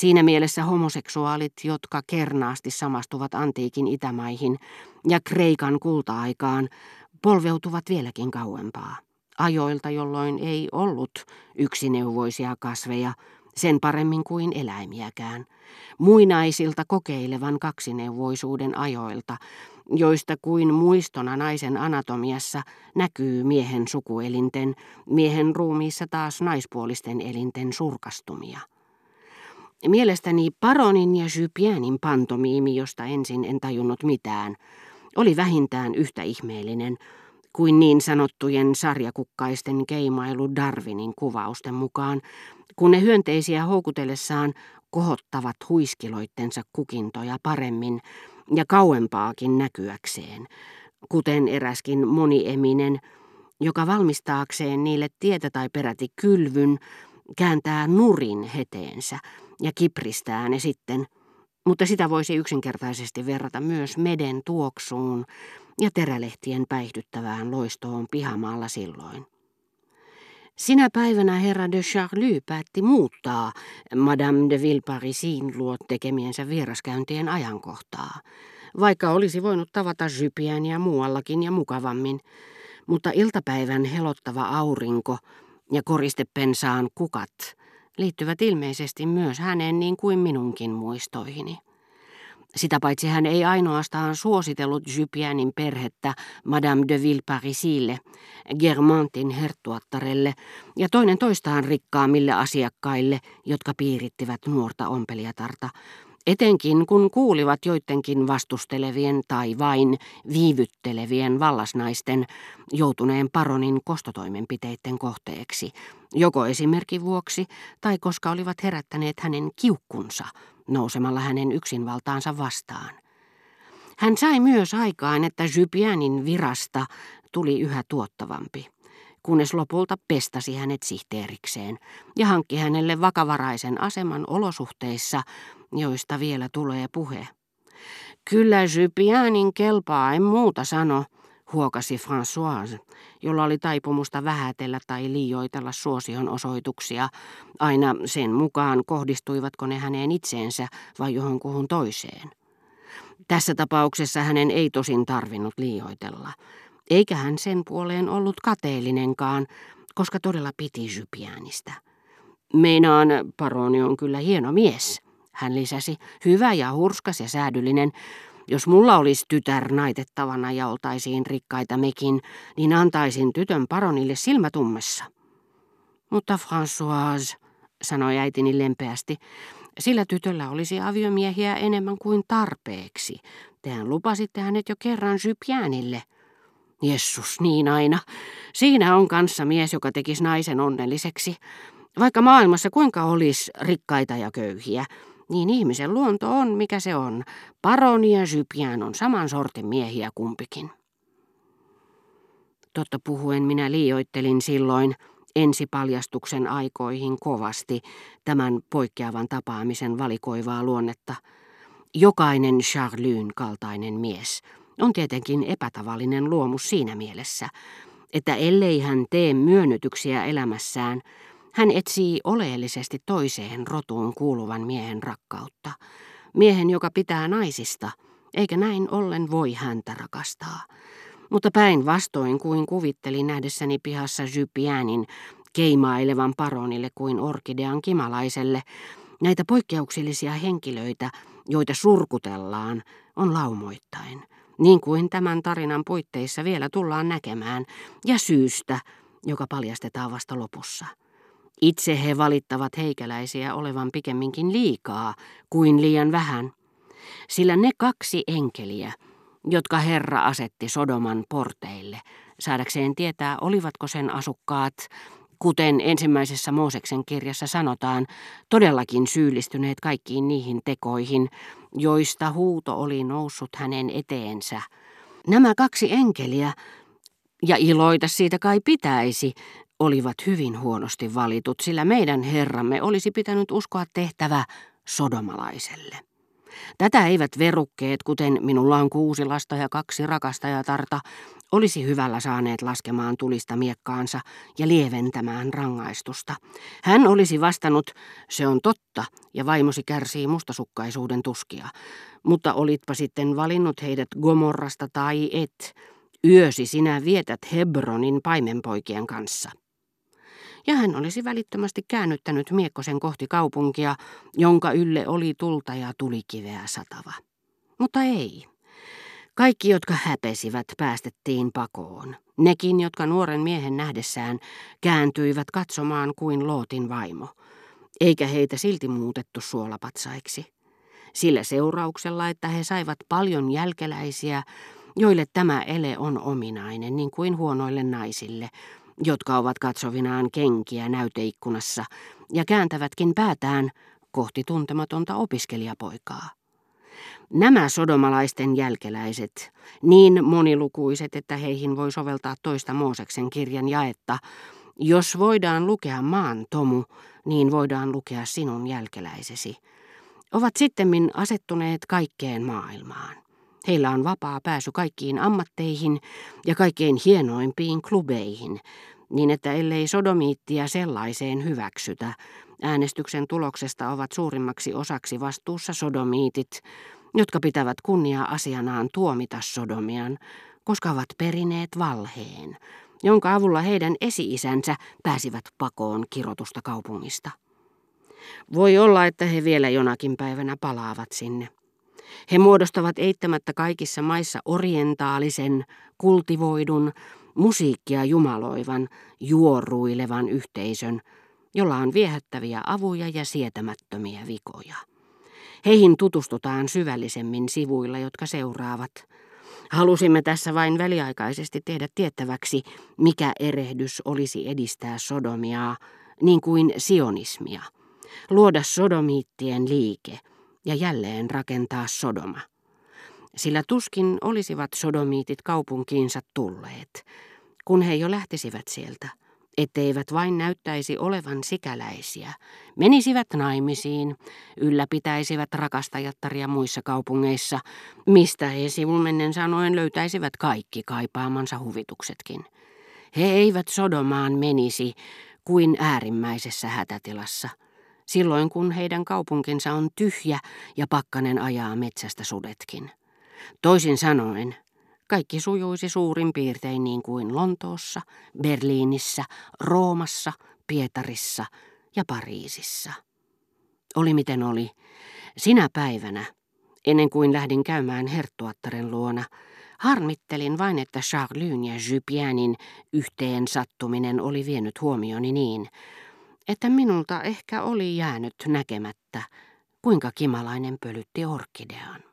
Siinä mielessä homoseksuaalit, jotka kernaasti samastuvat antiikin itämaihin ja Kreikan kulta-aikaan, polveutuvat vieläkin kauempaa. Ajoilta, jolloin ei ollut yksineuvoisia kasveja, sen paremmin kuin eläimiäkään. Muinaisilta kokeilevan kaksineuvoisuuden ajoilta, joista kuin muistona naisen anatomiassa näkyy miehen sukuelinten, miehen ruumiissa taas naispuolisten elinten surkastumia. Mielestäni Paronin ja Jypienin pantomiimi, josta ensin en tajunnut mitään, oli vähintään yhtä ihmeellinen kuin niin sanottujen sarjakukkaisten keimailu Darwinin kuvausten mukaan, kun ne hyönteisiä houkutellessaan kohottavat huiskiloittensa kukintoja paremmin ja kauempaakin näkyäkseen, kuten eräskin monieminen, joka valmistaakseen niille tietä tai peräti kylvyn, kääntää nurin heteensä ja kipristää ne sitten, mutta sitä voisi yksinkertaisesti verrata myös meden tuoksuun ja terälehtien päihdyttävään loistoon pihamaalla silloin. Sinä päivänä herra de Charlie päätti muuttaa Madame de Villeparisin luo tekemiensä vieraskäyntien ajankohtaa, vaikka olisi voinut tavata ja muuallakin ja mukavammin, mutta iltapäivän helottava aurinko ja koristepensaan kukat liittyvät ilmeisesti myös hänen niin kuin minunkin muistoihini. Sitä paitsi hän ei ainoastaan suositellut Jypianin perhettä Madame de Villeparisille, Germantin herttuattarelle ja toinen toistaan rikkaammille asiakkaille, jotka piirittivät nuorta ompelijatarta, etenkin kun kuulivat joidenkin vastustelevien tai vain viivyttelevien vallasnaisten joutuneen paronin kostotoimenpiteiden kohteeksi, joko esimerkin vuoksi tai koska olivat herättäneet hänen kiukkunsa nousemalla hänen yksinvaltaansa vastaan. Hän sai myös aikaan, että Jypianin virasta tuli yhä tuottavampi, kunnes lopulta pestasi hänet sihteerikseen ja hankki hänelle vakavaraisen aseman olosuhteissa, joista vielä tulee puhe. Kyllä Jypianin kelpaa, en muuta sano, huokasi Françoise, jolla oli taipumusta vähätellä tai liioitella suosion osoituksia, aina sen mukaan kohdistuivatko ne häneen itseensä vai johonkuhun toiseen. Tässä tapauksessa hänen ei tosin tarvinnut liioitella, eikä hän sen puoleen ollut kateellinenkaan, koska todella piti Jypiänistä. Meinaan, paroni on kyllä hieno mies, hän lisäsi, hyvä ja hurskas ja säädyllinen, jos mulla olisi tytär naitettavana ja oltaisiin rikkaita mekin, niin antaisin tytön paronille silmätummessa. Mutta Françoise, sanoi äitini lempeästi, sillä tytöllä olisi aviomiehiä enemmän kuin tarpeeksi. Tehän lupasitte hänet jo kerran Sypiänille. Jessus, niin aina. Siinä on kanssa mies, joka tekisi naisen onnelliseksi. Vaikka maailmassa kuinka olisi rikkaita ja köyhiä, niin ihmisen luonto on, mikä se on. Paroni ja Sypian on saman sortin miehiä kumpikin. Totta puhuen minä liioittelin silloin ensipaljastuksen aikoihin kovasti tämän poikkeavan tapaamisen valikoivaa luonnetta. Jokainen Charlyn kaltainen mies on tietenkin epätavallinen luomus siinä mielessä, että ellei hän tee myönnytyksiä elämässään, hän etsii oleellisesti toiseen rotuun kuuluvan miehen rakkautta. Miehen, joka pitää naisista, eikä näin ollen voi häntä rakastaa. Mutta päinvastoin kuin kuvittelin nähdessäni pihassa Jypiänin keimailevan paronille kuin orkidean kimalaiselle, näitä poikkeuksellisia henkilöitä, joita surkutellaan, on laumoittain. Niin kuin tämän tarinan puitteissa vielä tullaan näkemään, ja syystä, joka paljastetaan vasta lopussa. Itse he valittavat heikäläisiä olevan pikemminkin liikaa kuin liian vähän, sillä ne kaksi enkeliä, jotka Herra asetti Sodoman porteille, saadakseen tietää, olivatko sen asukkaat, kuten ensimmäisessä Mooseksen kirjassa sanotaan, todellakin syyllistyneet kaikkiin niihin tekoihin, joista huuto oli noussut hänen eteensä. Nämä kaksi enkeliä, ja iloita siitä kai pitäisi, olivat hyvin huonosti valitut, sillä meidän herramme olisi pitänyt uskoa tehtävä sodomalaiselle. Tätä eivät verukkeet, kuten minulla on kuusi lasta ja kaksi rakastajatarta, olisi hyvällä saaneet laskemaan tulista miekkaansa ja lieventämään rangaistusta. Hän olisi vastannut, se on totta, ja vaimosi kärsii mustasukkaisuuden tuskia. Mutta olitpa sitten valinnut heidät Gomorrasta tai et, yösi sinä vietät Hebronin paimenpoikien kanssa ja hän olisi välittömästi käännyttänyt miekkosen kohti kaupunkia, jonka ylle oli tulta ja tulikiveä satava. Mutta ei. Kaikki, jotka häpesivät, päästettiin pakoon. Nekin, jotka nuoren miehen nähdessään kääntyivät katsomaan kuin Lootin vaimo. Eikä heitä silti muutettu suolapatsaiksi. Sillä seurauksella, että he saivat paljon jälkeläisiä, joille tämä ele on ominainen, niin kuin huonoille naisille, jotka ovat katsovinaan kenkiä näyteikkunassa ja kääntävätkin päätään kohti tuntematonta opiskelijapoikaa. Nämä sodomalaisten jälkeläiset, niin monilukuiset, että heihin voi soveltaa toista Mooseksen kirjan jaetta, jos voidaan lukea maan tomu, niin voidaan lukea sinun jälkeläisesi, ovat sittemmin asettuneet kaikkeen maailmaan. Heillä on vapaa pääsy kaikkiin ammatteihin ja kaikkein hienoimpiin klubeihin, niin että ellei sodomiittia sellaiseen hyväksytä, äänestyksen tuloksesta ovat suurimmaksi osaksi vastuussa sodomiitit, jotka pitävät kunnia asianaan tuomita sodomian, koska ovat perineet valheen, jonka avulla heidän esi-isänsä pääsivät pakoon kirotusta kaupungista. Voi olla, että he vielä jonakin päivänä palaavat sinne. He muodostavat eittämättä kaikissa maissa orientaalisen, kultivoidun, musiikkia jumaloivan, juoruilevan yhteisön, jolla on viehättäviä avuja ja sietämättömiä vikoja. Heihin tutustutaan syvällisemmin sivuilla, jotka seuraavat. Halusimme tässä vain väliaikaisesti tehdä tiettäväksi, mikä erehdys olisi edistää sodomiaa, niin kuin sionismia. Luoda sodomiittien liike ja jälleen rakentaa Sodoma. Sillä tuskin olisivat sodomiitit kaupunkiinsa tulleet, kun he jo lähtisivät sieltä, etteivät vain näyttäisi olevan sikäläisiä, menisivät naimisiin, ylläpitäisivät rakastajattaria muissa kaupungeissa, mistä he sivumennen sanoen löytäisivät kaikki kaipaamansa huvituksetkin. He eivät Sodomaan menisi kuin äärimmäisessä hätätilassa, silloin kun heidän kaupunkinsa on tyhjä ja pakkanen ajaa metsästä sudetkin. Toisin sanoen, kaikki sujuisi suurin piirtein niin kuin Lontoossa, Berliinissä, Roomassa, Pietarissa ja Pariisissa. Oli miten oli. Sinä päivänä, ennen kuin lähdin käymään herttuattaren luona, harmittelin vain, että Charlyn ja Jupienin yhteen sattuminen oli vienyt huomioni niin, että minulta ehkä oli jäänyt näkemättä, kuinka kimalainen pölytti orkidean.